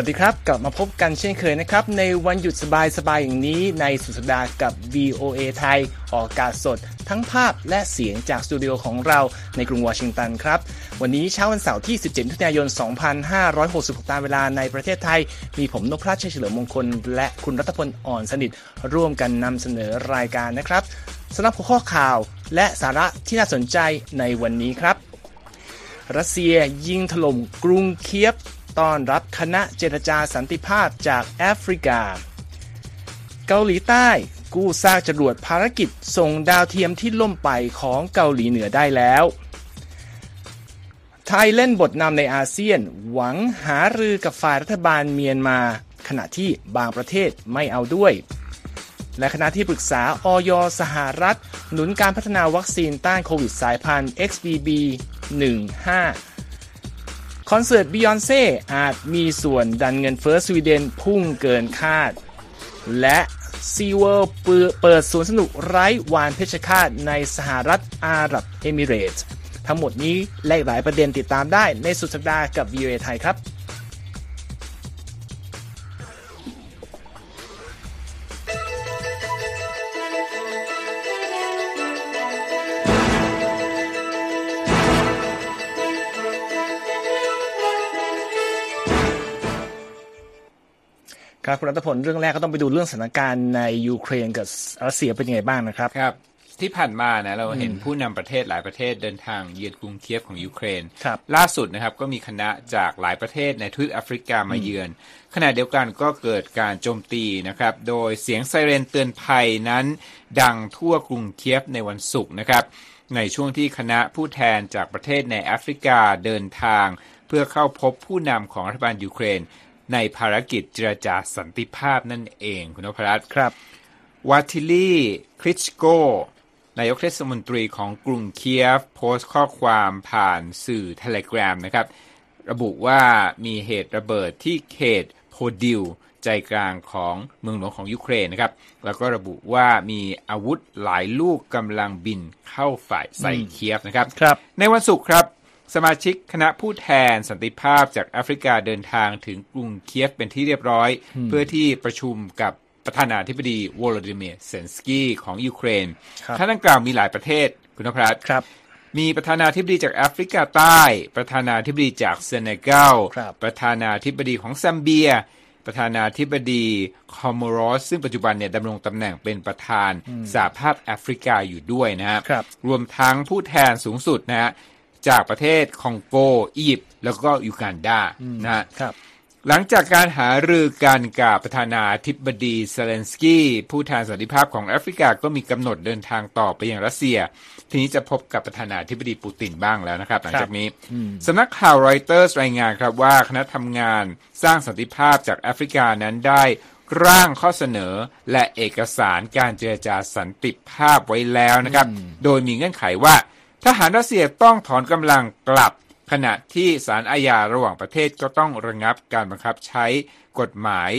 วัสดีครับ กลับมาพบกันเช่นเคยนะครับ ในวันหยุดสบายๆอย่างนี้ในสุดสัปดาห์กับ VOA ไทย ออกอากาศสด ทั้งภาพและเสียงจากสตูดิโอของเราในกรุงวอชิงตันครับ วันนี้เช้าวันเสาร์ที่ 17มิถุนายน 2566 ตามเวลาในประเทศไทย มีผมนพรัชชัยเฉลิมมงคล และคุณรัตพลอ่อนสนิท ร่วมกันนำเสนอรายการนะครับสำหรับหัวข้อข่าวและสาระที่น่าสนใจในวันนี้ครับ รัสเซียยิงถล่มกรุงเคียฟ ต้อนรับคณะเจรจาสันติภาพจากแอฟริกา เกาหลีใต้กู้ซากจรวดภารกิจส่งดาวเทียมที่ล่มไปของเกาหลีเหนือได้แล้ว ไทยเล่นบทนำในอาเซียน หวังหารือกับฝ่ายรัฐบาลเมียนมา ขณะที่บางประเทศไม่เอาด้วย และคณะที่ปรึกษาอยสหรัฐ หนุนการพัฒนาวัคซีนต้านโควิดสายพันธุ์ XBB 15 คอนเสิร์ตบิยอนเซ่อาจมีส่วนดันเงินเฟ้อสวีเดนพุ่งเกินคาด และซีเวิลด์เปิดสวนสนุกไร้วาฬเพชฌฆาตในสหรัฐอาหรับเอมิเรตส์ทั้งหมดนี้และหลายประเด็นติดตามได้ในสุดสัปดาห์กับ VOA ไทยครับ ครับคุณรัตพลเรื่องแรกก็ต้องไปดูเรื่องสถานการณ์ในยูเครนกับรัสเซียเป็นยังไงบ้างนะครับครับ ที่ผ่านมานะเราเห็นผู้นำประเทศหลายประเทศเดินทางเยือนกรุงเคียฟของยูเครนล่าสุดนะครับก็มีคณะจากหลายประเทศในทวีปแอฟริกามาเยือน ขณะเดียวกันก็เกิดการโจมตีนะครับ โดยเสียงไซเรนเตือนภัยนั้น ดังทั่วกรุงเคียฟในวันศุกร์นะครับ ในช่วงที่คณะผู้แทนจากประเทศในแอฟริกาเดินทางเพื่อเข้าพบผู้นำของรัฐบาลยูเครน ในภารกิจเจรจาสันติภาพนั่นเองคุณนพรัตน์ครับวิตาลีคลิทช์โกนายกเทศมนตรีของกรุงเคียฟ โพสต์ข้อความผ่านสื่อเทเลกราฟนะครับ ระบุว่ามีเหตุระเบิดที่เขตโพดิลใจกลางของเมืองหลวงของยูเครนนะครับ แล้วก็ระบุว่ามีอาวุธหลายลูกกำลังบินเข้าฝ่ายใส่เคียฟนะครับรบในวันศุกร์ครับ สมาชิกคณะผู้แทนสันติภาพจากแอฟริกาเดินทางถึงกรุงเคียฟเป็นที่เรียบร้อย เพื่อที่ประชุมกับประธานาธิบดีวลาดิเมียร์เซเลนสกี้ของยูเครนท่านดังกล่าวมีหลายประเทศคุณนภัสครับ มีประธานาธิบดีจากแอฟริกาใต้ ประธานาธิบดีจากเซเนกัลประธานาธิบดีของซัมเบีย ประธานาธิบดีคอมโมรอสซึ่งปัจจุบันเนี่ยดำรงตำแหน่งเป็นประธานสหภาพแอฟริกาอยู่ด้วยนะครับรวมทั้งผู้แทนสูงสุดนะฮะ จากประเทศคองโก อียิปต์แล้วก็ยูกันดานะครับหลังจากการหารือกันกับประธานาธิบดีเซเลนสกี้ผู้แทนสันติภาพของแอฟริกาก็มีกำหนดเดินทางต่อไปยังรัสเซีย ทีนี้จะพบกับประธานาธิบดีปูตินบ้างแล้วนะครับ หลังจากนี้สำนักข่าวรอยเตอร์สรายงานครับว่าคณะทำงานสร้างสันติภาพจากแอฟริกานั้นได้ร่างข้อเสนอและเอกสารการเจรจาสันติภาพไว้แล้วนะครับ โดยมีเงื่อนไขว่า ทหารรัสเซียต้องถอนกำลังกลับ ขณะที่ศาลอาญาระหว่างประเทศก็ต้องระงับการบังคับใช้กฎหมาย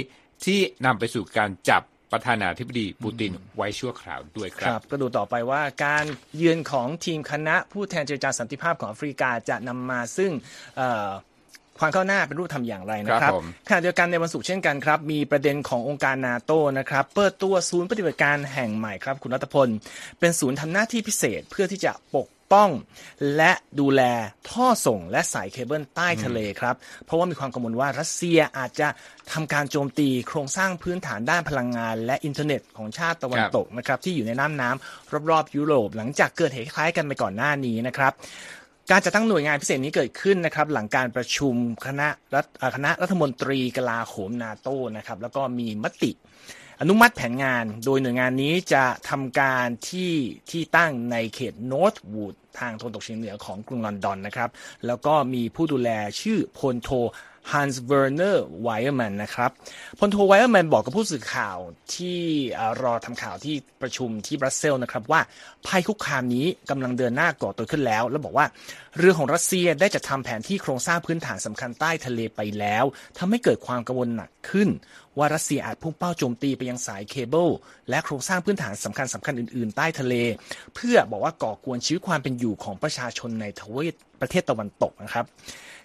ที่นำไปสู่การจับประธานาธิบดีปูตินไว้ชั่วคราวด้วยครับรบก็ดูต่อไปว่าการเยือนของทีมคณะผู้แทนเจรจาสันติภาพของแอฟริกาจะนำมาซึ่งความคืบหน้าเป็นรูปธรรมอย่างไรนะครับขณะเดียวกันในวันศุกร์เช่นกันครับ มีประเด็นขององค์การนาโตนะครับ เปิดตัวศูนย์ปฏิบัติการแห่งใหม่ครับ คุณรัตพล เป็นศูนย์ทำหน้าที่พิเศษเพื่อที่จะปก ป้อง และดูแลท่อส่งและสายเคเบิลใต้ทะเลครับ เพราะว่ามีความกังวลว่ารัสเซียอาจจะทำการโจมตีโครงสร้างพื้นฐานด้านพลังงาน และอินเทอร์เน็ตของชาติตะวันตกนะครับที่อยู่ในน้ำน้ำรอบๆยุโรป หลังจากเกิดเหตุคล้ายกันไปก่อนหน้านี้นะครับการจัดตั้งหน่วยงานพิเศษนี้เกิดขึ้นนะครับหลังการประชุมคณะรัฐคณะรัฐมนตรีกลาโหมนาโต้นะครับแล้วก็มีมติ อนุมัติแผนงานโดยหน่วยงานนี้จะทำการที่ที่ตั้งในเขตนอร์ทวูดทางตะวันตกเฉียงเหนือของกรุงลอนดอนนะครับ แล้วก็มีผู้ดูแลชื่อพลโท ฮันส์เวอร์เนอร์ไวเออร์แมนนะครับพลโทไวเออร์แมนบอกกับผู้สื่อข่าวที่รอทำข่าวที่ประชุมที่บรัสเซลนะครับว่าภัยคุกคามนี้กำลังเดินหน้าก่อตัวขึ้นแล้ว แล้วบอกว่าเรือของรัสเซียได้จัดทำแผนที่โครงสร้างพื้นฐานสำคัญใต้ทะเลไปแล้วทำให้เกิดความกังวลหนักขึ้น ว่ารัสเซียอาจพุ่งเป้าโจมตีไปยังสายเคเบิลและโครงสร้างพื้นฐานสำคัญสำคัญอื่น ๆ ใต้ทะเล เพื่อบอกว่าก่อกวนชีวิตความเป็นอยู่ของประชาชนในทวีปประเทศตะวันตกนะครับ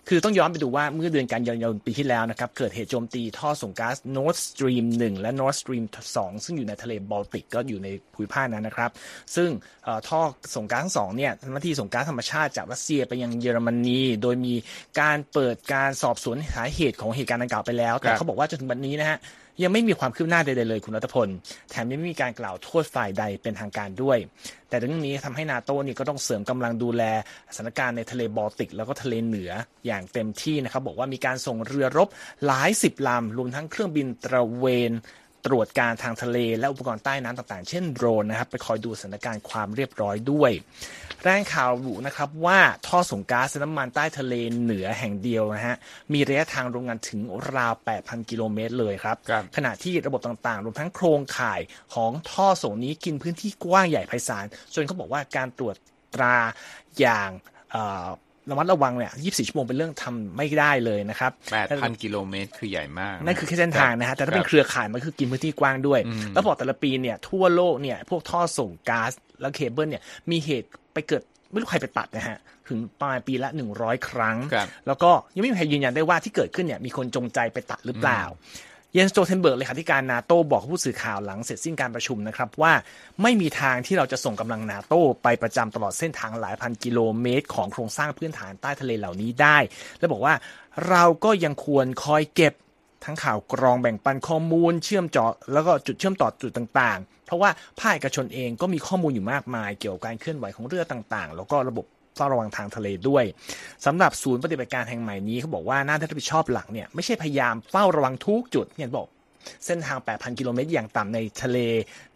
คือต้องย้อนไปดูว่าเมื่อเดือนกันยายนปีที่แล้วนะครับ เกิดเหตุโจมตีท่อส่งก๊าซ Nord Stream 1 และ Nord Stream 2 ซึ่งอยู่ในทะเลบอลติกก็อยู่ในภูมิภาคนั้นนะครับ ซึ่งท่อส่งก๊าซทั้งสองเนี่ยทำหน้าที่ส่งก๊าซธรรมชาติจากรัสเซียไปยังเยอรมนี โดยมีการเปิดการสอบสวนสาเหตุของเหตุการณ์ดังกล่าวไปแล้ว แต่เขาบอกว่าจนถึงวันนี้นะฮะ ยังไม่มีความคืบหน้าใดๆเลยคุณรัตพล แถมยังไม่มีการกล่าวโทษฝ่ายใดเป็นทางการด้วย แต่เรื่องนี้ทำให้นาโต้นี่ก็ต้องเสริมกำลังดูแลสถานการณ์ในทะเลบอลติก แล้วก็ทะเลเหนืออย่างเต็มที่นะครับ บอกว่ามีการส่งเรือรบหลายสิบลำรวมทั้งเครื่องบินตระเวน ตรวจการทางทะเล และอุปกรณ์ใต้น้ำต่างๆ เช่นโดรนนะครับไปคอยดูสถานการณ์ความเรียบร้อยด้วยรายงานข่าวระบุนะครับว่าท่อส่งก๊าซน้ำมันใต้ทะเลเหนือแห่งเดียวนะฮะมีระยะทางโรงงานถึงราว 8,000 กิโลเมตรเลยครับรบขณะที่ระบบต่างๆ รวมทั้งโครงข่ายของท่อส่งนี้กินพื้นที่กว้างใหญ่ไพศาลจนเขาบอกว่าการตรวจตราอย่าง ระมัดระวังเนี่ย24 ชั่วโมงเป็นเรื่องทำไม่ได้เลยนะครับ8,000 กิโลเมตรคือใหญ่มาก นั่นคือแค่เส้นทางนะฮะ แต่ถ้าเป็นเครือข่ายมันคือกินพื้นที่กว้างด้วย แล้วบอกแต่ละปีเนี่ยทั่วโลกเนี่ยพวกท่อส่งก๊าซและเคเบิลเนี่ยมีเหตุไปเกิดไม่รู้ใครไปตัดนะฮะ ถึงประมาณปีละ 100 ครั้ง แล้วก็ยังไม่มีใครยืนยันได้ว่าที่เกิดขึ้นเนี่ยมีคนจงใจไปตัดหรือเปล่า เยนส์ สโตลเทนเบิร์กเลขาธิการนาโตบอกผู้สื่อข่าวหลังเสร็จสิ้นการประชุมนะครับว่าไม่มีทางที่เราจะส่งกำลังนาโตไปประจำตลอดเส้นทางหลายพันกิโลเมตร ของโครงสร้างพื้นฐานใต้ทะเลเหล่านี้ได้ และบอกว่าเราก็ยังควรคอยเก็บทั้งข่าวกรองแบ่งปันข้อมูลเชื่อมจอแล้วก็จุดเชื่อมต่อจุดต่างๆ เพราะว่าภาคเอกชนเองก็มีข้อมูลอยู่มากมาย เกี่ยวกับการเคลื่อนไหวของเรือต่างๆ แล้วก็ระบบ เฝ้าระวังทางทะเลด้วยสำหรับศูนย์ปฏิบัติการแห่งใหม่นี้เขาบอกว่าหน้าที่รับผิดชอบหลักเนี่ยไม่ใช่พยายามเฝ้าระวังทุกจุดอย่างบอกเส้นทาง 8,000 กิโลเมตร อย่างต่ำในทะเล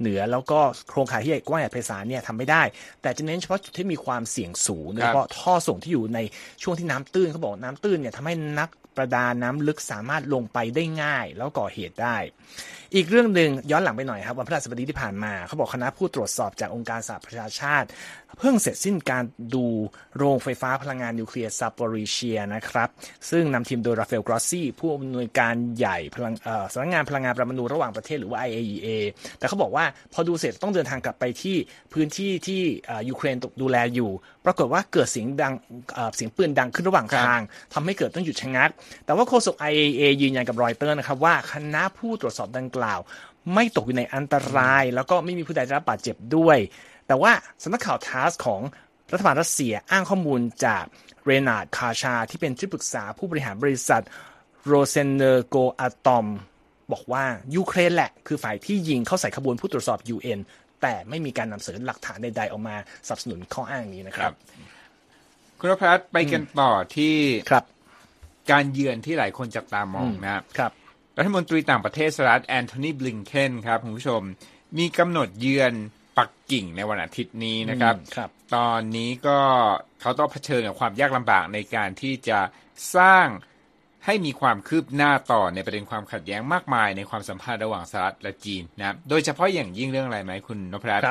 เหนือ แล้วก็โครงข่ายที่ใหญ่กว้างใหญ่ไพศาลเนี่ยทำไม่ได้ แต่จะเน้นเฉพาะจุดที่มีความเสี่ยงสูงโดยเฉพาะท่อส่งที่อยู่ในช่วงที่น้ำตื้นเขาบอกน้ำตื้นเนี่ยทำให้นักประดาน้ำลึกสามารถลงไปได้ง่าย แล้วก่อเหตุได้ อีกเรื่องหนึ่งย้อนหลังไปหน่อยครับวันพฤหัสบดีที่ผ่านมาเขาบอกคณะผู้ตรวจสอบจากองค์การสหประชาชาติ เพิ่งเสร็จสิ้นการดูโรงไฟฟ้าพลังงานนิวเคลียร์ซาปอริเชียนะครับ ซึ่งนำทีมโดยราฟาเอลกรอสซี่ผู้อำนวยการใหญ่พลังสำนักงานพลังงานประมาณูระหว่างประเทศหรือว่า IAEA แต่เขาบอกว่าพอดูเสร็จต้องเดินทางกลับไปที่พื้นที่ที่ยูเครนดูแลอยู่ ปรากฏว่าเกิดเสียงดังเสียงปืนดังขึ้นระหว่างทางทำให้เกิดต้องหยุดชะงัก แต่ว่าโฆษก IAEA ยืนยันกับรอยเตอร์นะครับว่าคณะผู้ตรวจสอบดังกล่าว ไม่ตกอยู่ในอันตราย แล้วก็ไม่มีผู้ใดได้รับบาดเจ็บด้วย แต่ว่าสำนักข่าวทาสของรัฐบาลรัสเซียอ้างข้อมูลจากเรนาร์ดคาชา ที่เป็นที่ปรึกษาผู้บริหารบริษัทโรเซเนอร์โกอะตอมบอกว่ายูเครนแหละคือฝ่ายที่ยิงเข้าใส่ขบวนผู้ตรวจสอบ UN แต่ไม่มีการนำเสนอหลักฐานใดๆออกมาสนับสนุนข้ออ้างนี้นะครับ คุณพัฒไปกันต่อที่ครับ การเยือนที่หลายคนจับตามองนะครับ รัฐมนตรีต่างประเทศสหรัฐแอนโทนีบลิงเคนครับคุณผู้ชม มีกำหนดเยือน ปักกิ่งในวันอาทิตย์นี้นะครับรบตอนนี้ก็เขาต้องเผชิญกับความยากลำบากในการที่จะสร้างให้มีความคืบหน้าต่อในประเด็นความขัดแย้งมากมายในความสัมพันธ์ระหว่างสหรัฐและจีนนะโดยเฉพาะอย่างยิ่งเรื่องอะไรไหมคุณนพรัตน์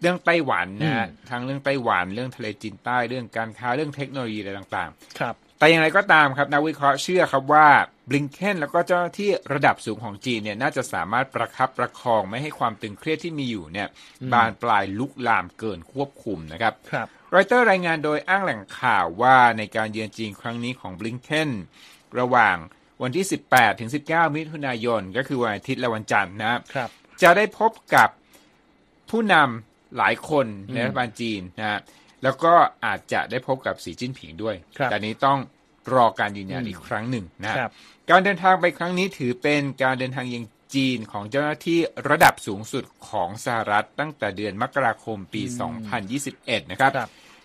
เรื่องไต้หวันนะทั้งเรื่องไต้หวันเรื่องทะเลจีนใต้เรื่องการค้าเรื่องเทคโนโลยีอะไรต่าง ๆ ครับ แต่อย่างไรก็ตามครับนักวิเคราะห์เชื่อครับว่าบลิงเคนแล้วก็เจ้าหน้าที่ระดับสูงของจีนเนี่ยน่าจะสามารถประคับประคองไม่ให้ความตึงเครียดที่มีอยู่เนี่ยบานปลายลุกลามเกินควบคุมนะครับครับรอยเตอร์รายงานโดยอ้างแหล่งข่าวว่าในการเยือนจีนครั้งนี้ของบลิงเคนระหว่างวันที่ 18 ถึง 19 มิถุนายน ก็คือวันอาทิตย์และวันจันทร์นะครับ จะได้พบกับผู้นำหลายคนในรัฐบาลจีนนะ แล้วก็อาจจะได้พบกับสีจิ้นผิงด้วย แต่นี้ต้องรอการยืนยันอีกครั้งหนึ่งนะการเดินทางไปครั้งนี้ถือเป็นการเดินทางยังจีนของเจ้าหน้าที่ระดับสูงสุดของสหรัฐตั้งแต่เดือนมกราคมปี 2021 นะครับ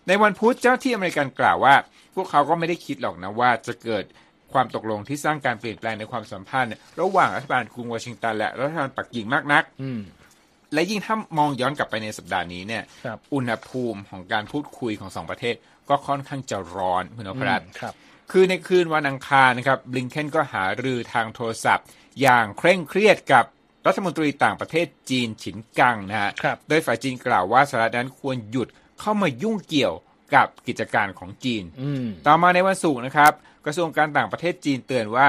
ในวันพุธเจ้าที่อเมริกันกล่าวว่า พวกเขาก็ไม่ได้คิดหรอกนะว่าจะเกิดความตกลงที่สร้างการเปลี่ยนแปลงในความสัมพันธ์ ระหว่างรัฐบาลกรุงวอชิงตันและรัฐบาลปักกิ่งมากนัก และยิ่งถ้ามองย้อนกลับไปในสัปดาห์นี้เนี่ย อุณหภูมิของการพูดคุยของสองประเทศ ก็ค่อนข้างจะร้อนคุณนพรัตน์คือในคืนวันอังคารนะครับบลิงเคนก็หารือทางโทรศัพท์ อย่างเคร่งเครียดกับรัฐมนตรีต่างประเทศจีนฉินกังนะฮะโดยฝ่ายจีนกล่าวว่าสหรัฐนั้นควรหยุดเข้ามายุ่งเกี่ยวกับกิจการของจีน ต่อมาในวันศุกร์นะครับ กระทรวงการต่างประเทศจีนเตือนว่า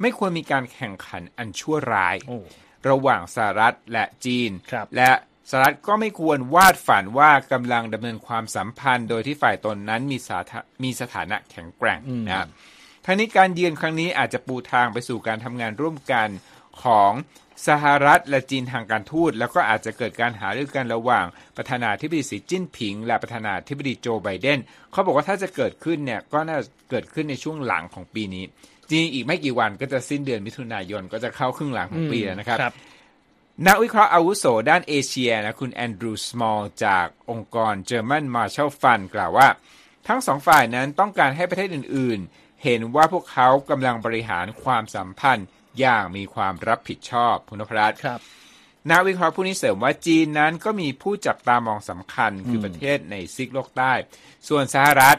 ไม่ควรมีการแข่งขันอันชั่วร้าย ระหว่างสหรัฐและจีน และสหรัฐก็ไม่ควรวาดฝันว่ากำลังดำเนินความสัมพันธ์ โดยที่ฝ่ายตนนั้นมีสามีสถานะแข็งแกร่งนะครับทั้งนี้การเยือนครั้งนี้อาจจะปูทางไปสู่การทำงานร่วมกันของสหรัฐและจีนทางการทูต แล้วก็อาจจะเกิดการหารือกันระหว่างประธานาธิบดีสีจิ้นผิง และประธานาธิบดีโจไบเดนเขาบอกว่าถ้าจะเกิดขึ้นเนี่ยก็น่าเกิดขึ้นในช่วงหลังของปีนี้ จริงอีกไม่กี่วันก็จะสิ้นเดือนมิถุนายนก็จะเข้าครึ่งหลังของปีแล้วนะครับนักวิเคราะห์อาวุโสด้านเอเชียนะคุณแอนดรูว์สมอลจากองค์กร German Marshall Fund กล่าวว่า ทั้งสองฝ่ายนั้นต้องการให้ประเทศอื่น ๆ เห็นว่าพวกเขากำลังบริหารความสัมพันธ์อย่างมีความรับผิดชอบพุนพรัตครับนักวิเคราะห์ผู้นี้เสริมว่าจีนนั้นก็มีผู้จับตามองสำคัญคือประเทศในซิกโลกใต้ ส่วนสหรัฐ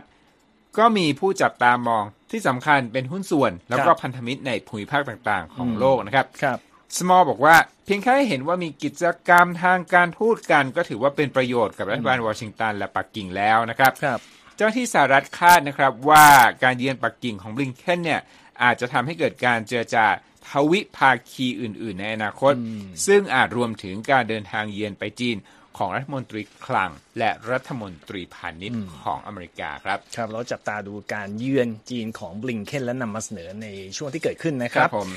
ก็มีผู้จับตามองที่สำคัญเป็นหุ้นส่วน แล้วก็พันธมิตรในภูมิภาคต่างๆ ของโลกนะครับครับสมอลบอกว่าเพียงแค่เห็นว่ามีกิจกรรมทางการทูตกัน ก็ถือว่าเป็นประโยชน์กับรัฐบาลวอชิงตันและปักกิ่งแล้วนะครับครับเจ้าที่สหรัฐคาดนะครับว่าการเยือนปักกิ่งของบลิงเคนเนี่ยอาจจะทำให้เกิดการเจรจาทวิภาคีอื่น ๆ ในอนาคต ซึ่งอาจรวมถึงการเดินทางเยือนไปจีน ของรัฐมนตรีคลัง และรัฐมนตรีพาณิชย์ของอเมริกาครับ ครับเราจับตาดูการเยือนจีนของบลิงเคนและนำมาเสนอในช่วงที่เกิดขึ้นนะครับรบ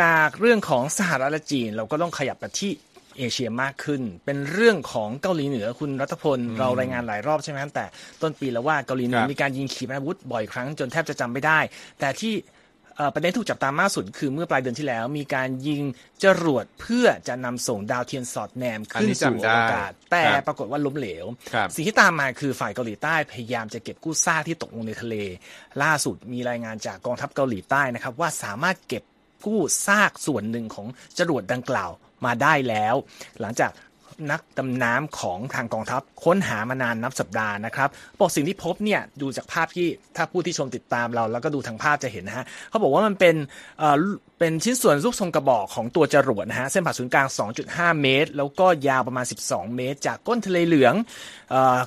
จากเรื่องของสหรัฐและจีน เราก็ต้องขยับไปที่เอเชียมากขึ้น เป็นเรื่องของเกาหลีเหนือคุณรัฐพล เรารายงานหลายรอบใช่ไหมแต่ต้นปีแล้วว่าเกาหลีเหนือมีการยิงขีปนาวุธบ่อยครั้งจนแทบจะจำไม่ได้ แต่ที่ ประเด็นถูกจับตามากสุดคือเมื่อปลายเดือนที่แล้ว มีการยิงจรวดเพื่อจะนำส่งดาวเทียมสอดแนมขึ้นสู่อากาศ แต่ปรากฏว่าล้มเหลว สิ่งที่ตามมาคือฝ่ายเกาหลีใต้พยายามจะเก็บกู้ซากที่ตกลงในทะเล ล่าสุดมีรายงานจากกองทัพเกาหลีใต้นะครับ ว่าสามารถเก็บกู้ซากส่วนหนึ่งของจรวดดังกล่าวมาได้แล้ว หลังจาก นักดำน้ำของทางกองทัพ ค้นหามานานนับสัปดาห์นะครับบอกสิ่งที่พบเนี่ยดูจากภาพที่ถ้าผู้ที่ชมติดตามเรา แล้วก็ดูทางภาพจะเห็นนะฮะเขาบอกว่ามันเป็น เป็นชิ้นส่วนรูปทรงกระบอกของตัวจรวดนะฮะเส้นผ่าศูนย์กลาง 2.5 เมตร แล้วก็ยาวประมาณ 12 เมตร จากก้นทะเลเหลือง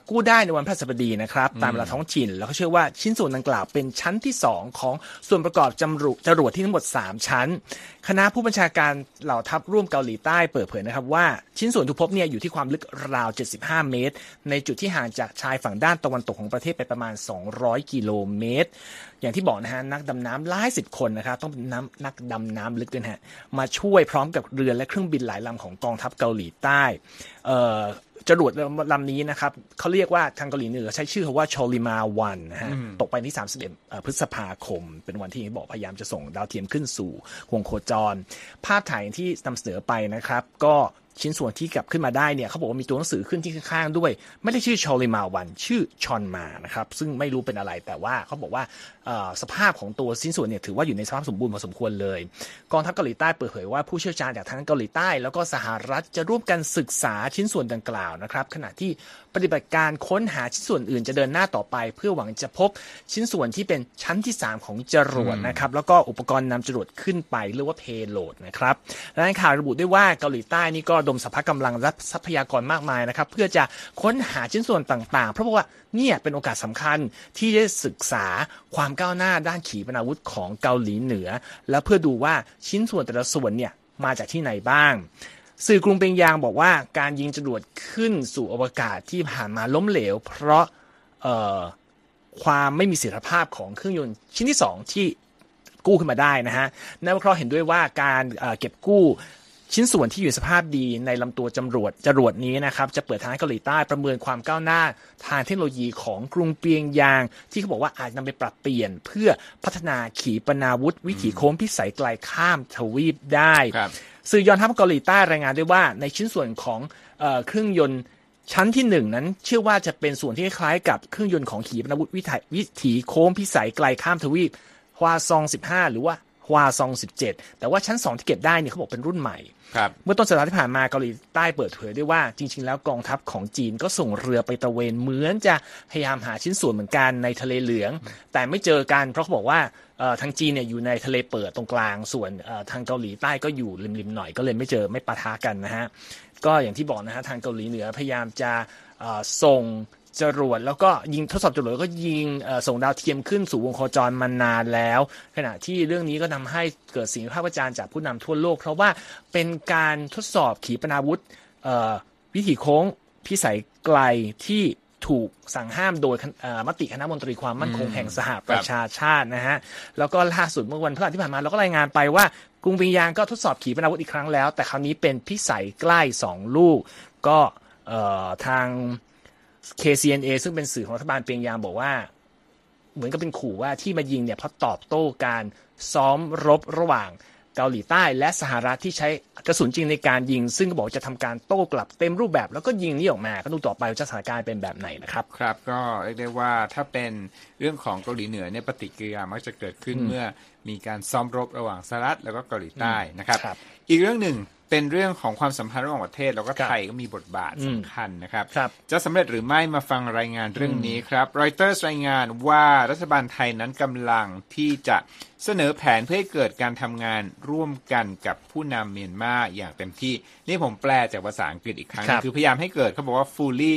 กู้ได้ในวันพฤหัสบดีนะครับตามเวลาท้องถิ่น แล้วเขาเชื่อว่าชิ้นส่วนดังกล่าวเป็นชั้นที่ 2 ของส่วนประกอบจำรุจรวดที่ทั้งหมด 3 ชั้น คณะผู้บัญชาการเหล่าทัพร่วมเกาหลีใต้เปิดเผยนะครับว่าชิ้นส่วนทุกพบเนี่ยอยู่ที่ความลึกราว 75 เมตร ในจุดที่ห่างจากชายฝั่งด้านตะวันตกของประเทศไปประมาณ 200 กิโลเมตร อย่างที่บอกนะฮะนักดำน้ำหลายสิบคนนะครับต้องเป็นน้ำนักดำน้ำลึกด้วยฮะมาช่วยพร้อมกับเรือและเครื่องบินหลายลำของกองทัพเกาหลีใต้จรวดลำนี้นะครับเขาเรียกว่าทางเกาหลีเหนือใช้ชื่อว่าชอลิมาวันนะฮะตกไปที่ 31 พฤษภาคม เป็นวันที่บอกพยายามจะส่งดาวเทียมขึ้นสู่วงโคจร ภาพถ่ายที่นำเสนอไปนะครับ ก็ ชิ้นส่วนที่กลับขึ้นมาได้เนี่ยเขาบอกว่ามีตัวหนังสือขึ้นที่ข้างๆด้วย ไม่ได้ชื่อชอลิมาวันชื่อชอนมานะครับซึ่งไม่รู้เป็นอะไรแต่ว่าเขาบอกว่าสภาพของตัวชิ้นส่วนเนี่ยถือว่าอยู่ในสภาพสมบูรณ์พอสมควรเลยกองทัพเกาหลีใต้เปิดเผยว่าผู้เชี่ยวชาญจากทั้งเกาหลีใต้ แล้วก็สหรัฐจะร่วมกันศึกษาชิ้นส่วนดังกล่าวนะครับขณะที่ปฏิบัติการค้นหาชิ้นส่วนอื่นจะเดินหน้าต่อไป เพื่อหวังจะพบชิ้นส่วนที่เป็นชั้นที่ 3 ของจรวดนะครับแล้วก็อุปกรณ์นำจรวดขึ้นไปเรียกว่าเพโลดนะครับรายงานข่าวระบุด้วยว่าเกาหลีใต้นี่ก็ดมสภาพกำลังและทรัพยากรมากมายนะครับ เพื่อจะค้นหาชิ้นส่วนต่างๆ เพราะว่าเนี่ยเป็นโอกาสสำคัญที่จะศึกษาความก้าวหน้าด้านขีปนาวุธของเกาหลีเหนือ และเพื่อดูว่าชิ้นส่วนแต่ละส่วนเนี่ยมาจากที่ไหนบ้างสื่อกรุงเปียงยางบอกว่าการยิงจรวดขึ้นสู่อวกาศที่ผ่านมาล้มเหลว เพราะความไม่มีเสถียรภาพของเครื่องยนต์ชิ้นที่ 2 ที่กู้ขึ้นมาได้นะฮะนักวิเคราะห์เห็นด้วยว่าการเก็บกู้ ชิ้นส่วนที่อยู่สภาพดีในลำตัวจรวดจรวดนี้นะครับจะเปิดทางให้เกาหลีใต้ประเมินความก้าวหน้า ทางเทคโนโลยีของกรุงเปียงยาง ที่เขาบอกว่าอาจนำไปปรับเปลี่ยนเพื่อพัฒนาขีปนาวุธ วิถีโค้งพิสัยไกลข้ามทวีปได้สื่อยอนทัพเกาหลีใต้รายงานด้วยว่าในชิ้นส่วนของเครื่องยนต์ชั้นที่หนึ่งนั้นเชื่อว่าจะเป็นส่วนที่คล้ายกับเครื่องยนต์ของขีปนาวุธวิถีโค้งพิสัยไกลข้ามทวีปฮวาซอง 15 หรือว่า ฮวาซอง 17 แต่ว่าชั้น 2 ที่เก็บได้เนี่ยเขาบอกเป็นรุ่นใหม่ เมื่อต้นสัปดาห์ที่ผ่านมาเกาหลีใต้เปิดเผยด้วยว่าจริง ๆ แล้วกองทัพของจีนก็ส่งเรือไปตะเวนเหมือนจะพยายามหาชิ้นส่วนเหมือนกันในทะเลเหลือง แต่ไม่เจอกันเพราะเขาบอกว่าทางจีนเนี่ยอยู่ในทะเลเปิดตรงกลาง ส่วนทางเกาหลีใต้ก็อยู่ริมๆหน่อยก็เลยไม่เจอไม่ปะทะกันนะฮะก็อย่างที่บอกนะฮะทางเกาหลีเหนือพยายามจะส่ง จรวดแล้วก็ยิงทดสอบจรวดแล้วก็ยิงส่งดาวเทียมขึ้นสู่วงโคจรมานานแล้ว ขณะที่เรื่องนี้ก็ทาให้เกิดสิ่งวิพากษ์วิจารณ์จากผู้นำทั่วโลก เพราะว่าเป็นการทดสอบขีปนาวุธวิถีโค้งพิสัยไกลที่ถูกสั่งห้ามโดยมติคณะมนตรีความมั่นคงแห่งสหประชาชาตินะฮะ แล้วก็ล่าสุดเมื่อวันพฤหัสที่ผ่านมาเราก็รายงานไปว่ากรุงปิงยางก็ทดสอบขีปนาวุธอีกครั้งแล้ว แต่คราวนี้เป็นพิสัยใกล้2ลูก ก็ทาง KCNA ซึ่งเป็นสื่อของรัฐบาลเปียงยางบอกว่า เหมือนกับเป็นขู่ว่าที่มายิงเนี่ยเพราะตอบโต้การซ้อมรบระหว่างเกาหลีใต้และสหรัฐที่ใช้กระสุนจริงในการยิง ซึ่งก็บอกจะทำการโต้กลับเต็มรูปแบบ แล้วก็ยิงนี้ออกมา ก็ดูต่อไปว่าสถานการณ์เป็นแบบไหนนะครับ ครับ ก็เรียกได้ว่าถ้าเป็นเรื่องของเกาหลีเหนือเนี่ยปฏิกิริยามักจะเกิดขึ้นเมื่อมีการซ้อมรบระหว่างสหรัฐแล้วก็เกาหลีใต้นะครับรบอีกเรื่องหนึ่ง เป็นเรื่องของความสัมพันธ์ระหว่างประเทศ แล้วก็ไทยก็มีบทบาทสำคัญนะครับรบจะสำเร็จหรือไม่มาฟังรายงานเรื่องนี้ครับรอยเตอร์รายงานว่ารัฐบาลไทยนั้นกำลังที่จะเสนอแผนเพื่อให้เกิดการทำงานร่วมกันกับผู้นำเมียนมาอย่างเต็มที่ นี่ผมแปลจากภาษาอังกฤษอีกครั้งคคือพยายามให้เกิดเขาบอกว่า fully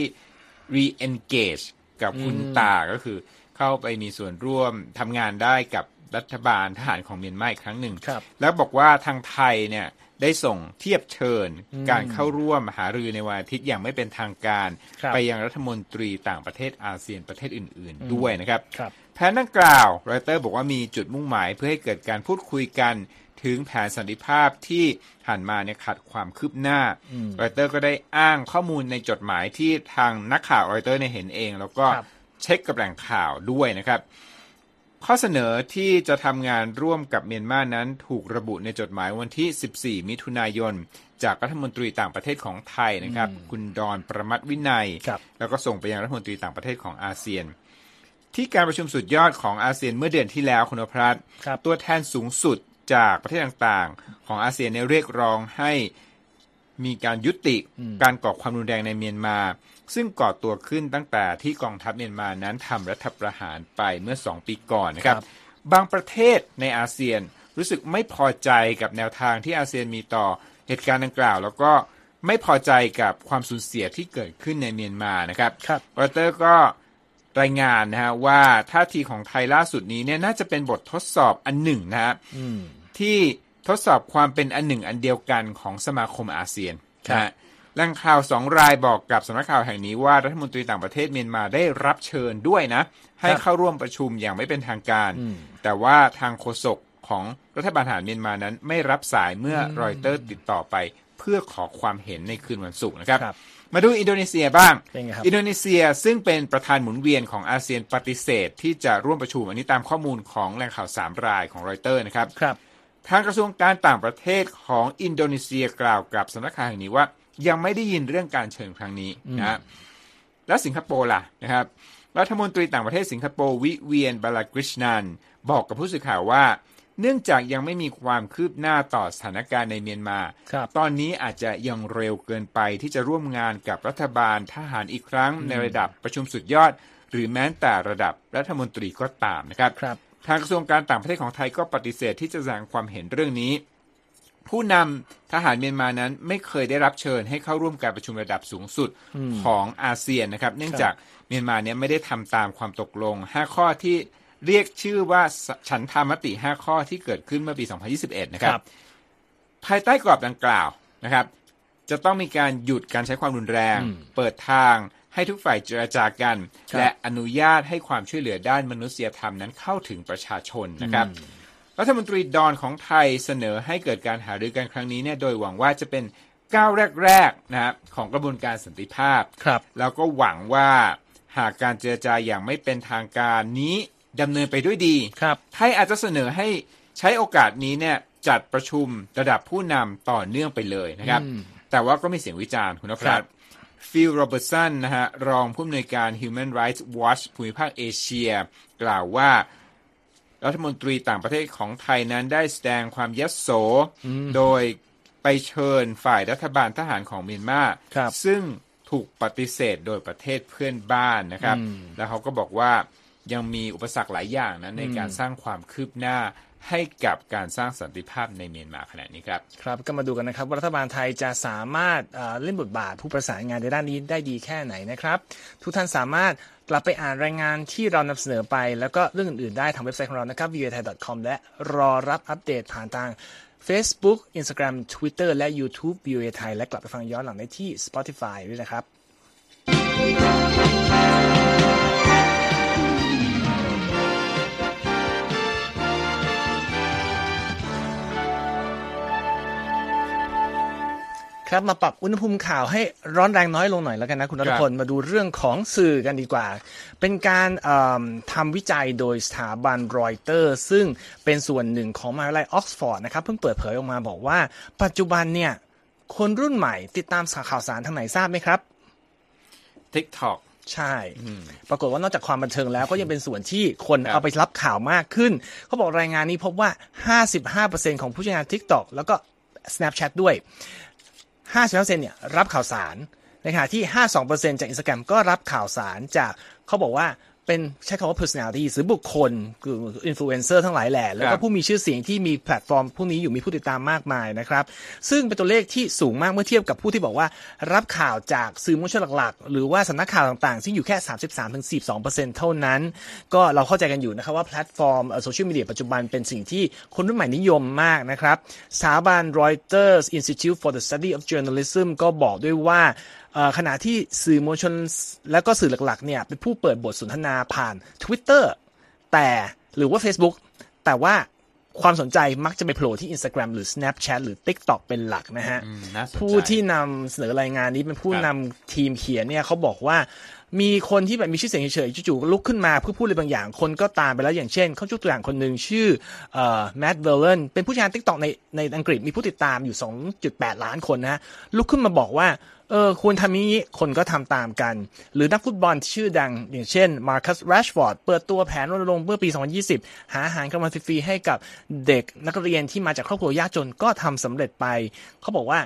re-engage กับคุณตาก็คือเข้าไปมีส่วนร่วมทำงานได้กับรัฐบาลทหารของเมียนมาอีกครั้งหนึ่ง แล้วบอกว่าทางไทยเนี่ย ได้ส่งเทียบเชิญการเข้าร่วมหารือในวันอาทิตย์อย่างไม่เป็นทางการ ไปยังรัฐมนตรีต่างประเทศอาเซียนประเทศอื่น ๆ ด้วยนะครับรบแผนดังกล่าวรอยเตอร์บอกว่ามีจุดมุ่งหมายเพื่อให้เกิดการพูดคุยกันถึงแผนสันติภาพที่หันมาเนี่ยขัดความคืบหน้ารอยเตอร์ก็ได้อ้างข้อมูลในจดหมายที่ทางนักข่าวรอยเตอร์เนี่ยเห็นเอง แล้วก็เช็คกับแหล่งข่าวด้วยนะครับ ข้อเสนอที่จะทำงานร่วมกับเมียนมานั้นถูกระบุในจดหมายวันที่ 14 มิถุนายน จากรัฐมนตรีต่างประเทศของไทยนะครับ คุณดอนปรมัตถ์วินัย แล้วก็ส่งไปยังรัฐมนตรีต่างประเทศของอาเซียน ที่การประชุมสุดยอดของอาเซียนเมื่อเดือนที่แล้วคุณนพรัตตัวแทนสูงสุดจากประเทศต่างๆ ของอาเซียนเรียกร้องให้มีการยุติการก่อความรุนแรงในเมียนมา ซึ่งก่อตัวขึ้นตั้งแต่ที่กองทัพเมียนมานั้นทำรัฐประหารไปเมื่อสองปีก่อนนะครับ บางประเทศในอาเซียนรู้สึกไม่พอใจกับแนวทางที่อาเซียนมีต่อเหตุการณ์ดังกล่าว แล้วก็ไม่พอใจกับความสูญเสียที่เกิดขึ้นในเมียนมานะครับครับรอเตอร์ก็รายงานนะฮะว่าท่าทีของไทยล่าสุดนี้เนี่ยน่าจะเป็นบททดสอบอันหนึ่งนะฮะที่ทดสอบความเป็นอันหนึ่งอันเดียวกันของสมาคมอาเซียนนะ แหล่งข่าวสองรายบอกกับสำนักข่าวแห่งนี้ว่ารัฐมนตรีต่างประเทศเมียนมาได้รับเชิญด้วยนะ ให้เข้าร่วมประชุมอย่างไม่เป็นทางการ แต่ว่าทางโฆษกของรัฐบาลทหารเมียนมานั้นไม่รับสายเมื่อรอยเตอร์ติดต่อไป เพื่อขอความเห็นในคืนวันศุกร์นะครับรบมาดูอินโดนีเซียบ้าง อินโดนีเซียซึ่งเป็นประธานหมุนเวียนของอาเซียนปฏิเสธ ที่จะร่วมประชุมอันนี้ตามข้อมูลของแหล่งข่าวสามรายของรอยเตอร์นะครับครับทางกระทรวงการต่างประเทศของอินโดนีเซียกล่าวกับสำนักข่าวแห่งนี้ว่า ยังไม่ได้ยินเรื่องการเชิญครั้งนี้นะแล้วสิงคโปร์ล่ะนะครับรัฐมนตรีต่างประเทศสิงคโปร์วิเวียนบาลากริชนันบอกกับผู้สื่อข่าวว่า เนื่องจากยังไม่มีความคืบหน้าต่อสถานการณ์ในเมียนมา ตอนนี้อาจจะยังเร็วเกินไปที่จะร่วมงานกับรัฐบาลทหารอีกครั้งในระดับประชุมสุดยอด หรือแม้แต่ระดับรัฐมนตรีก็ตามนะครับรบทางกระทรวงการต่างประเทศของไทยก็ปฏิเสธที่จะแสดงความเห็นเรื่องนี้ ผู้นำทหารเมียนมานั้นไม่เคยได้รับเชิญให้เข้าร่วมการประชุมระดับสูงสุดของอาเซียนนะครับ เนื่องจากเมียนมาเนี่ยไม่ได้ทำตามความตกลง 5 ข้อที่เรียกชื่อว่าฉันทามติ 5 ข้อที่เกิดขึ้นเมื่อปี 2021 นะครับ ภายใต้กรอบดังกล่าวนะครับ จะต้องมีการหยุดการใช้ความรุนแรง เปิดทางให้ทุกฝ่ายเจรจากัน และอนุญาตให้ความช่วยเหลือด้านมนุษยธรรมนั้นเข้าถึงประชาชนนะครับ รัฐมนตรีดอนของไทยเสนอให้เกิดการหารือกันครั้งนี้เนี่ยโดยหวังว่าจะเป็นก้าวแรกๆนะครับของกระบวนการสันติภาพครับแล้วก็หวังว่าหากการเจรจาอย่างไม่เป็นทางการนี้ดำเนินไปด้วยดีครับไทยอาจจะเสนอให้ใช้โอกาสนี้เนี่ยจัดประชุมระดับผู้นำต่อเนื่องไปเลยนะครับ แต่ว่าก็มีเสียงวิจารณ์คุณนพรัตฟิลโรเบิร์ตสันนะฮะรองผู้อำนวยการ Human Rights Watch ภูมิภาคเอเชีย กล่าวว่า รัฐมนตรีต่างประเทศของไทยนั้นได้แสดงความยโสโดยไปเชิญฝ่ายรัฐบาลทหารของเมียนมาซึ่งถูกปฏิเสธโดยประเทศเพื่อนบ้านนะครับ แล้วเขาก็บอกว่ายังมีอุปสรรคหลายอย่างนะในการสร้างความคืบหน้า ให้กับการสร้างสันติภาพในเมียนมาขณะนี้ครับ ครับก็มาดูกันนะครับว่ารัฐบาลไทยจะสามารถเล่นบทบาทผู้ประสานงานในด้านนี้ได้ดีแค่ไหนนะครับ ทุกท่านสามารถกลับไปอ่านรายงานที่เรานำเสนอไป แล้วก็เรื่องอื่นๆได้ทางเว็บไซต์ของเรานะครับ v o a t h a i c o m และรอรับอัปเดตผ่านทาง Facebook Instagram Twitter และ YouTube v o a ไทยและกลับไปฟังย้อนหลังได้ที่ Spotify ด้วยนะครับ ครับมาปรับอุณหภูมิข่าวให้ร้อนแรงน้อยลงหน่อยแล้วกันนะคุณรัตพลมาดูเรื่องของสื่อกันดีกว่า เป็นการทำวิจัยโดยสถาบันรอยเตอร์ ซึ่งเป็นส่วนหนึ่งของมหาวิทยาลัยออกซฟอร์ดนะครับเพิ่งเปิดเผยออกมาบอกว่า ปัจจุบันเนี่ยคนรุ่นใหม่ติดตามสาข่าวสารทางไหนทราบไหมครับ TikTok ใช่ ปรากฏว่านอกจากความบันเทิงแล้วก็ยังเป็นส่วนที่คนเอาไปรับข่าวมากขึ้น เขาบอกรายงานนี้พบว่า 55%ของผู้ใช้งาน TikTok แล้วก็ Snapchat ด้วย 50%เนี่ยรับข่าวสารในขณะที่ 52%จาก Instagram ก็รับข่าวสารจากเขาบอกว่า เป็นใช้คำว่า personality หรือบุคคลคืออินฟลูเอนเซอร์ทั้งหลายแหล่แล้วก็ผู้มีชื่อเสียงที่มีแพลตฟอร์มพวกนี้อยู่มีผู้ติดตามมากมายนะครับ ซึ่งเป็นตัวเลขที่สูงมากเมื่อเทียบกับผู้ที่บอกว่า รับข่าวจากสื่อมวลชนหลักๆ หรือว่าสำนักข่าวต่างๆ ซึ่งอยู่แค่ 33-42%เท่านั้น ก็เราเข้าใจกันอยู่นะครับว่าแพลตฟอร์มโซเชียลมีเดียปัจจุบันเป็นสิ่งที่คนรุ่นใหม่นิยมมากนะครับสถาบัน Reuters Institute for the Study of Journalism ก็บอกด้วยว่า ขณะที่สื่อมวลชนและก็สื่อหลักๆเนี่ยเป็นผู้เปิดบทสนทนาผ่าน Twitter แต่หรือว่า Facebook แต่ว่าความสนใจมักจะไปโผล่ที่ Instagram หรือ Snapchat หรือ TikTok เป็นหลักนะฮะ ผู้ที่นำเสนอรายงานนี้เป็นผู้นำทีมเขียนเนี่ยเขาบอกว่ามีคนที่แบบมีชื่อเสียงเฉยๆจู่ๆลุกขึ้นมาเพื่อพูดอะไรบางอย่าง คนก็ตามไปแล้วอย่างเช่นเขายกตัวอย่างคนหนึ่งชื่อแมดเวลเลนเป็นผู้ใช้ TikTok ในในอังกฤษมีผู้ติดตามอยู่ 2.8 ล้านคนนะลุกขึ้นมาบอกว่า เออควรทำนี้คนก็ทำตามกัน หรือนักฟุตบอลที่ชื่อดัง อย่างเช่นมาร์คัสแรชฟอร์ดเปิดตัวแผนรณรงค์เมื่อปี 2020 หาอาหารกลางวันฟรีให้กับเด็กนักเรียนที่มาจากครอบครัวยากจนก็ทำสำเร็จไป เขาบอกว่า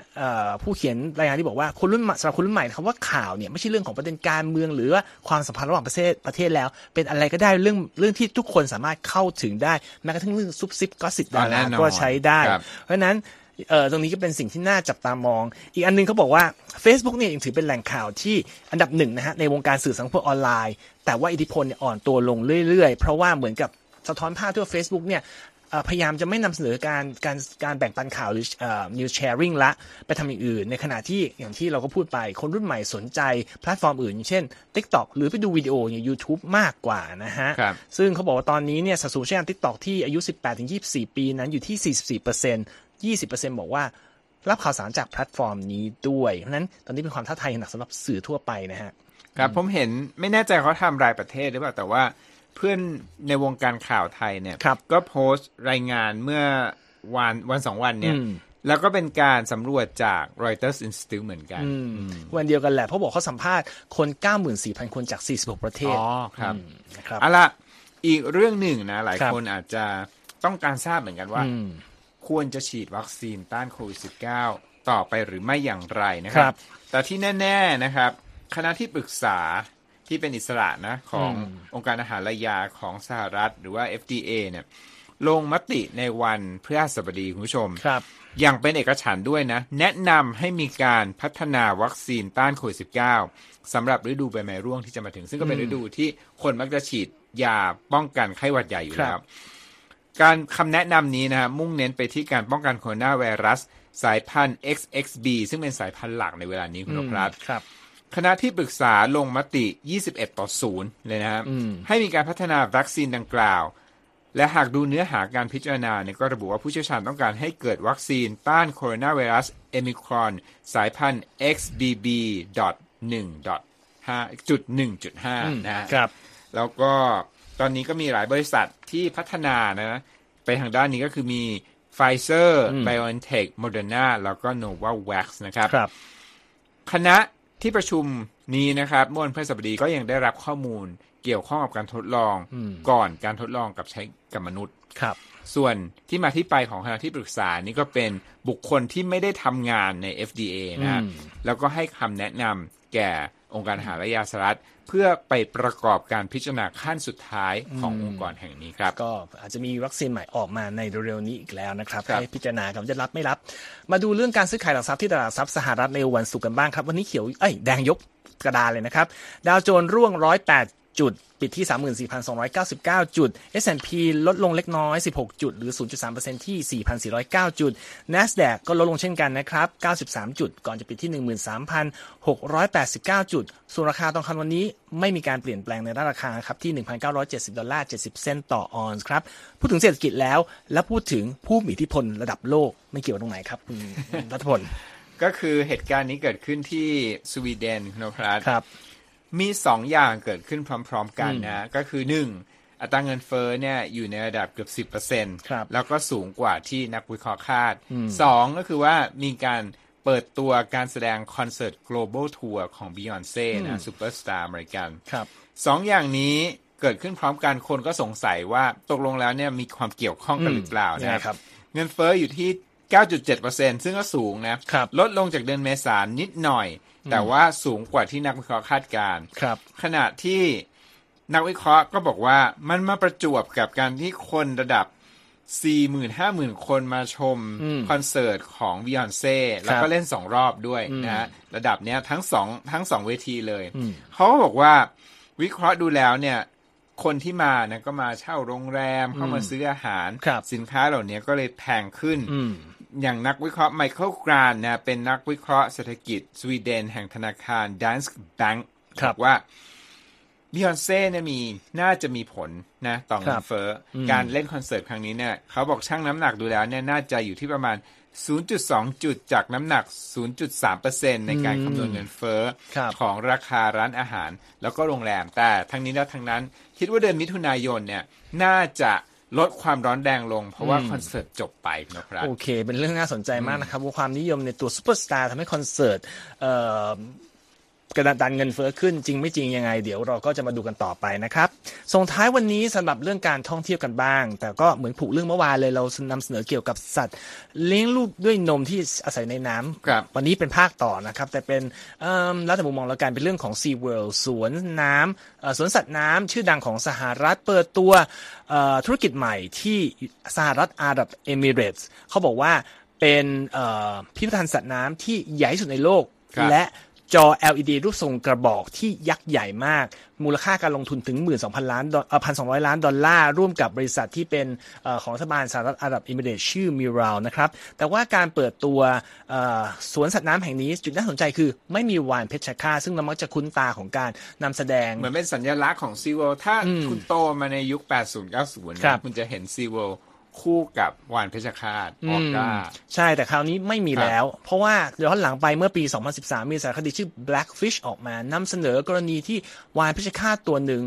ผู้เขียนรายงานที่บอกว่าคนรุ่นสำหรับคนรุ่นใหม่คำว่าข่าวเนี่ยไม่ใช่เรื่องของประเด็นการเมือง หรือว่าความสัมพันธ์ระหว่างประเทศประเทศแล้ว เป็นอะไรก็ได้เรื่องเรื่องที่ทุกคนสามารถเข้าถึงได้แม้กระทั่งเรื่องซุบซิบก็สิบดาราก็ใช้ได้ เพราะนั้น เออตรงนี้ก็เป็นสิ่งที่น่าจับตามอง อีกอันนึงเขาบอกว่า Facebook เนี่ยยังถือเป็นแหล่งข่าวที่อันดับหนึ่งนะฮะในวงการสื่อสังคมออนไลน์ แต่ว่าอิทธิพลเนี่ยอ่อนตัวลงเรื่อยๆ เพราะว่าเหมือนกับสะท้อนภาพที่ว่า Facebook เนี่ยพยายามจะไม่นำเสนอการการการแบ่งปันข่าวหรือ news sharing ละไปทำอย่างอื่น ในขณะที่อย่างที่เราก็พูดไป คนรุ่นใหม่สนใจแพลตฟอร์มอื่น เช่น TikTok หรือไปดูวิดีโออย่าง YouTube มากกว่านะฮะ ซึ่งเขาบอกว่าตอนนี้เนี่ยสัดส่วนใช้งาน TikTok ที่อายุ 18-24 ปีนั้นอยู่ที่ 44% 20%บอกว่ารับข่าวสารจากแพลตฟอร์มนี้ด้วย เพราะนั้นตอนนี้เป็นความท้าทายหนักสำหรับสื่อทั่วไปนะฮะ ครับผมเห็นไม่แน่ใจเขาทำรายประเทศหรือเปล่า แต่ว่าเพื่อนในวงการข่าวไทยเนี่ย ก็โพสต์รายงานเมื่อวันวันสองวันเนี่ยแล้วก็เป็นการสำรวจจาก Reuters Institute เหมือนกัน วันเดียวกันแหละเพราะบอกเขาสัมภาษณ์คน 94,000 คนจาก 46 ประเทศ อ๋อ ครับครับเอาละอีกเรื่องหนึ่งนะ หลายคนอาจจะต้องการทราบเหมือนกันว่า ควรจะฉีดวัคซีนต้านโควิด -19 ต่อไปหรือไม่อย่างไรนะครับ แต่ที่แน่ ๆนะครับ คณะที่ปรึกษาที่เป็นอิสระนะขององค์การอาหารและยาของสหรัฐ หรือว่า FDA เนี่ยลงมติในวันพฤหัสบดีคุณผู้ชมครับอย่างเป็นเอกฉันด้วยนะ แนะนำให้มีการพัฒนาวัคซีนต้านโควิด -19 สำหรับฤดูใบไม้ร่วงที่จะมาถึง ซึ่งก็เป็นฤดูที่คนมักจะฉีดยาป้องกันไข้หวัดใหญ่อยู่แล้ว การคำแนะนำนี้นะฮะมุ่งเน้นไปที่การป้องกันโคโรนาไวรัส สายพันธุ์ XXB ซึ่งเป็นสายพันธุ์หลักในเวลานี้คุณครับครับคณะที่ปรึกษาลงมติ 21 ต่อ 0 เลยนะครับให้มีการพัฒนาวัคซีนดังกล่าว และหากดูเนื้อหาการพิจารณาเนี่ยก็ระบุว่าผู้เชี่ยวชาญต้องการให้เกิดวัคซีนต้านโคโรนาไวรัสเอมิครอน สายพันธุ์ XBB.1.5.1.5 นะครับแล้วก็ ตอนนี้ก็มีหลายบริษัทที่พัฒนานะไปทางด้านนี้ก็คือมีไฟเซอร์ BioNTech Moderna แล้วก็ Novavax นะครับรบคณะที่ประชุมนี้นะครับเมื่อวันพฤหัสบดีก็ยังได้รับข้อมูลเกี่ยวข้องกับการทดลองก่อนการทดลองกับใช้กับมนุษย์ครับ ส่วนที่มาที่ไปของคณะที่ปรึกษานี่ก็เป็นบุคคลที่ไม่ได้ทำงานใน FDA นะแล้วก็ให้คำแนะนำ แก่องค์การอาหารและยาสหรัฐเพื่อไปประกอบการพิจารณาขั้นสุดท้ายขององค์กรแห่งนี้ครับ ก็อาจจะมีวัคซีนใหม่ออกมาในเร็วๆนี้อีกแล้วนะครับให้พิจารณาครับจะรับไม่รับ มาดูเรื่องการซื้อขายหลักทรัพย์ที่ตลาดทรัพย์สหรัฐในวันศุกร์กันบ้างครับ วันนี้เขียวเอ้ยแดงยกกระดาษเลยนะครับ ดาวโจนส์ร่วง 108 จุด ปิดที่ 34,299 จุด S&P ลดลงเล็กน้อย 16 จุด หรือ 0.3%ที่ 4,409 จุด NASDAQ ก็ลดลงเช่นกันนะครับ 93 จุด ก่อนจะปิดที่ 13,689 จุด ส่วนราคาทองคำวันนี้ไม่มีการเปลี่ยนแปลงในราคาครับที่ 1,970 ดอลลาร์ 70 เซนต์ต่อออนซ์ครับ พูดถึงเศรษฐกิจแล้ว และพูดถึงผู้มีอิทธิพลระดับโลกไม่เกี่ยวตรงไหนครับรัตพลก็คือเหตุการณ์นี้เกิดขึ้นที่สวีเดนนพรัตครับ มีสองอย่างเกิดขึ้นพร้อม ๆ กันนะก็คือหนึ่งอัตราเงินเฟ้อเนี่ยอยู่ในระดับเกือบสิบเปอร์เซ็นต์แล้วก็สูงกว่าที่นักวิเคราะห์คาดสองก็คือว่ามีการเปิดตัวการแสดงคอนเสิร์ต global tour ของ Beyonce นะซูเปอร์สตาร์อเมริกันสองอย่างนี้เกิดขึ้นพร้อมกันคนก็สงสัยว่าตกลงแล้วเนี่ยมีความเกี่ยวข้องกันหรือเปล่านะครับ เงินเฟ้ออยู่ที่ 9.7%ซึ่งก็สูงนะลดลงจากเดือนเมษายนนิดหน่อย แต่ว่าสูงกว่าที่นักวิเคราะห์คาดการณ์ขณะที่นักวิเคราะห์ก็บอกว่ามันมาประจวบกับการที่คนระดับสี่หมื่นห้าหมื่นคนมาชมคอนเสิร์ตของวิยอนเซ่แล้วก็เล่นสองรอบด้วยนะฮะระดับเนี้ยทั้งสองทั้งสองเวทีเลย เขาก็บอกว่าวิเคราะห์ดูแล้วเนี่ย คนที่มานะก็มาเช่าโรงแรมเข้ามาซื้ออาหาร สินค้าเหล่านี้ก็เลยแพงขึ้น อย่างนักวิเคราะห์ไมเคิลกรานนะเป็นนักวิเคราะห์เศรษฐกิจสวีเดนแห่งธนาคารดันส์แบงก์บอกว่าบิยอนเซ่เนี่ยมีน่าจะมีผลนะต่อเงินเฟ้อการเล่นคอนเสิร์ตครั้งนี้เนี่ยเขาบอกชั่งน้ำหนักดูแล้วเนี่ยน่าจะอยู่ที่ประมาณ 0.2 จุดจากน้ำหนัก 0.3%ในการคำนวณเงินเฟ้อของราคาร้านอาหาร แล้วก็โรงแรมแต่ทั้งนี้และทั้งนั้น คิดว่าเดือนมิถุนายนเนี่ยน่าจะ ลดความร้อนแรงลง เพราะว่าคอนเสิร์ตจบไปนะครับโอเค เป็นเรื่องน่าสนใจมากนะครับว่าความนิยมในตัวซูเปอร์สตาร์ทำให้คอนเสิร์ต กระดันเงินเฟ้อขึ้นจริงไม่จริงยังไง เดี๋ยวเราก็จะมาดูกันต่อไปนะครับส่งท้ายวันนี้สำหรับเรื่องการท่องเที่ยวกันบ้าง แต่ก็เหมือนผูกเรื่องเมื่อวานเลยเรานำเสนอเกี่ยวกับสัตว์ เลี้ยงลูกด้วยนมที่อาศัยในน้ำวันนี้เป็นภาคต่อนะครับ แต่เป็นแล้วแต่มุมมองแล้วกันเป็นเรื่องของ Sea World สวนน้ำสวนสัตว์น้ำชื่อดังของสหรัฐเปิดตัวธุรกิจใหม่ที่สหรัฐอาหรับเอมิเรตส์เขาบอกว่าเป็นพิพิธภัณฑ์สัตว์น้ำที่ใหญ่สุดในโลกและ จอ LED รูปทรงกระบอกที่ยักษ์ใหญ่มาก มูลค่าการลงทุนถึง 12,000 ล้านเอ่อ1,200ล้านดอลลาร์ ร่วมกับบริษัทที่เป็นอของรัฐบาลสหรัฐอาหรับเอมิเรตชื่อมิราวนะครับ แต่ว่าการเปิดตัวสวนสัตว์น้ำแห่งนี้ จุดน่าสนใจคือไม่มีวานเพชรฆาซึ่งเรามักจะคุ้นตาของการนำแสดง เหมือนเป็นสัญลักษณ์ของซีเวลถ้าคุณโตมาในยุค 80-90 คุณจะเห็นซีเวล คู่กับวานเพชรฆาตออกาใช่แต่คราวนี้ไม่มีแล้ว เพราะว่าย้อนหลังไปเมื่อปี 2013 มีสารคดีชื่อ Blackfish ออกมานำเสนอกรณีที่วานเพชรฆาตตัวหนึ่ง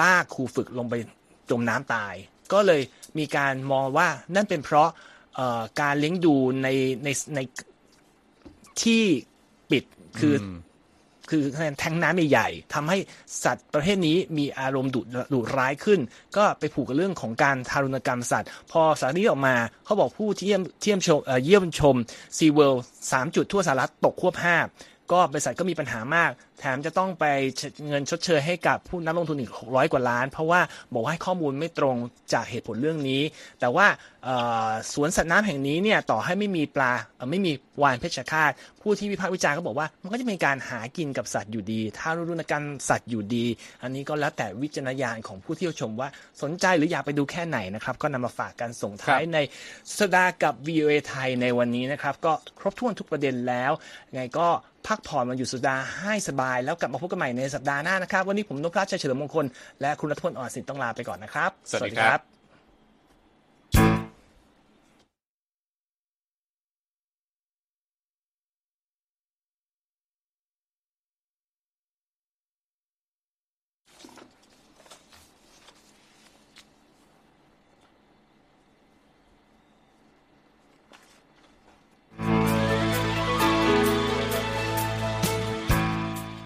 ลากครูฝึกลงไปจมน้ำตาย ก็เลยมีการมองว่านั่นเป็นเพราะการเลี้ยงดูในในในที่ปิดคือ คือแทงน้ำใหญ่ๆทำให้สัตว์ประเภทนี้มีอารมณ์ดุดุร้ายขึ้น ก็ไปผูกกับเรื่องของการทารุณกรรมสัตว์ พอสารนี้ออกมาเขาบอกผู้ที่เยี่ยมเยี่ยมชมเยี่ยมชมซีเวิลด์สามจุดทั่วสหรัฐตกควบห้า ก็บริษัทก็มีปัญหามาก แถมจะต้องไปเงินชดเชยให้กับผู้นักลงทุนอีก 600 กว่าล้าน เพราะว่าบอกว่าให้ข้อมูลไม่ตรงจากเหตุผลเรื่องนี้ แต่ว่าสวนสัตว์น้ำแห่งนี้เนี่ยต่อให้ไม่มีปลาไม่มีวานเพชฌฆาต ผู้ที่วิพากษ์วิจารณ์ก็บอกว่ามันก็จะมีการหากินกับสัตว์อยู่ดีท้ารุณกรรสัตว์อยู่ดี อันนี้ก็แล้วแต่วิจารณญาณของผู้ที่ชมว่าสนใจหรืออยากไปดูแค่ไหนนะครับ ก็นำมาฝากกันส่งท้ายในสดากับ VOA ไทยในวันนี้นะครับ ก็ครบถ้วนทุกประเด็นแล้วไงก็ พักผ่อนมาอยู่สุดาให้สบาย แล้วกลับมาพบกันใหม่ในสัปดาห์หน้านะครับ วันนี้ผมนพรัชชัยเฉลิมมงคลและคุณรัฐพลอ่อนสินต้องลาไปก่อนนะครับ สวัสดีครับ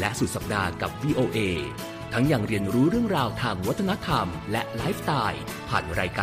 และสุดสัปดาห์กับ VOA ทั้งยังเรียนรู้เรื่องราวทางวัฒนธรรม และไลฟ์สไตล์ผ่านรายการ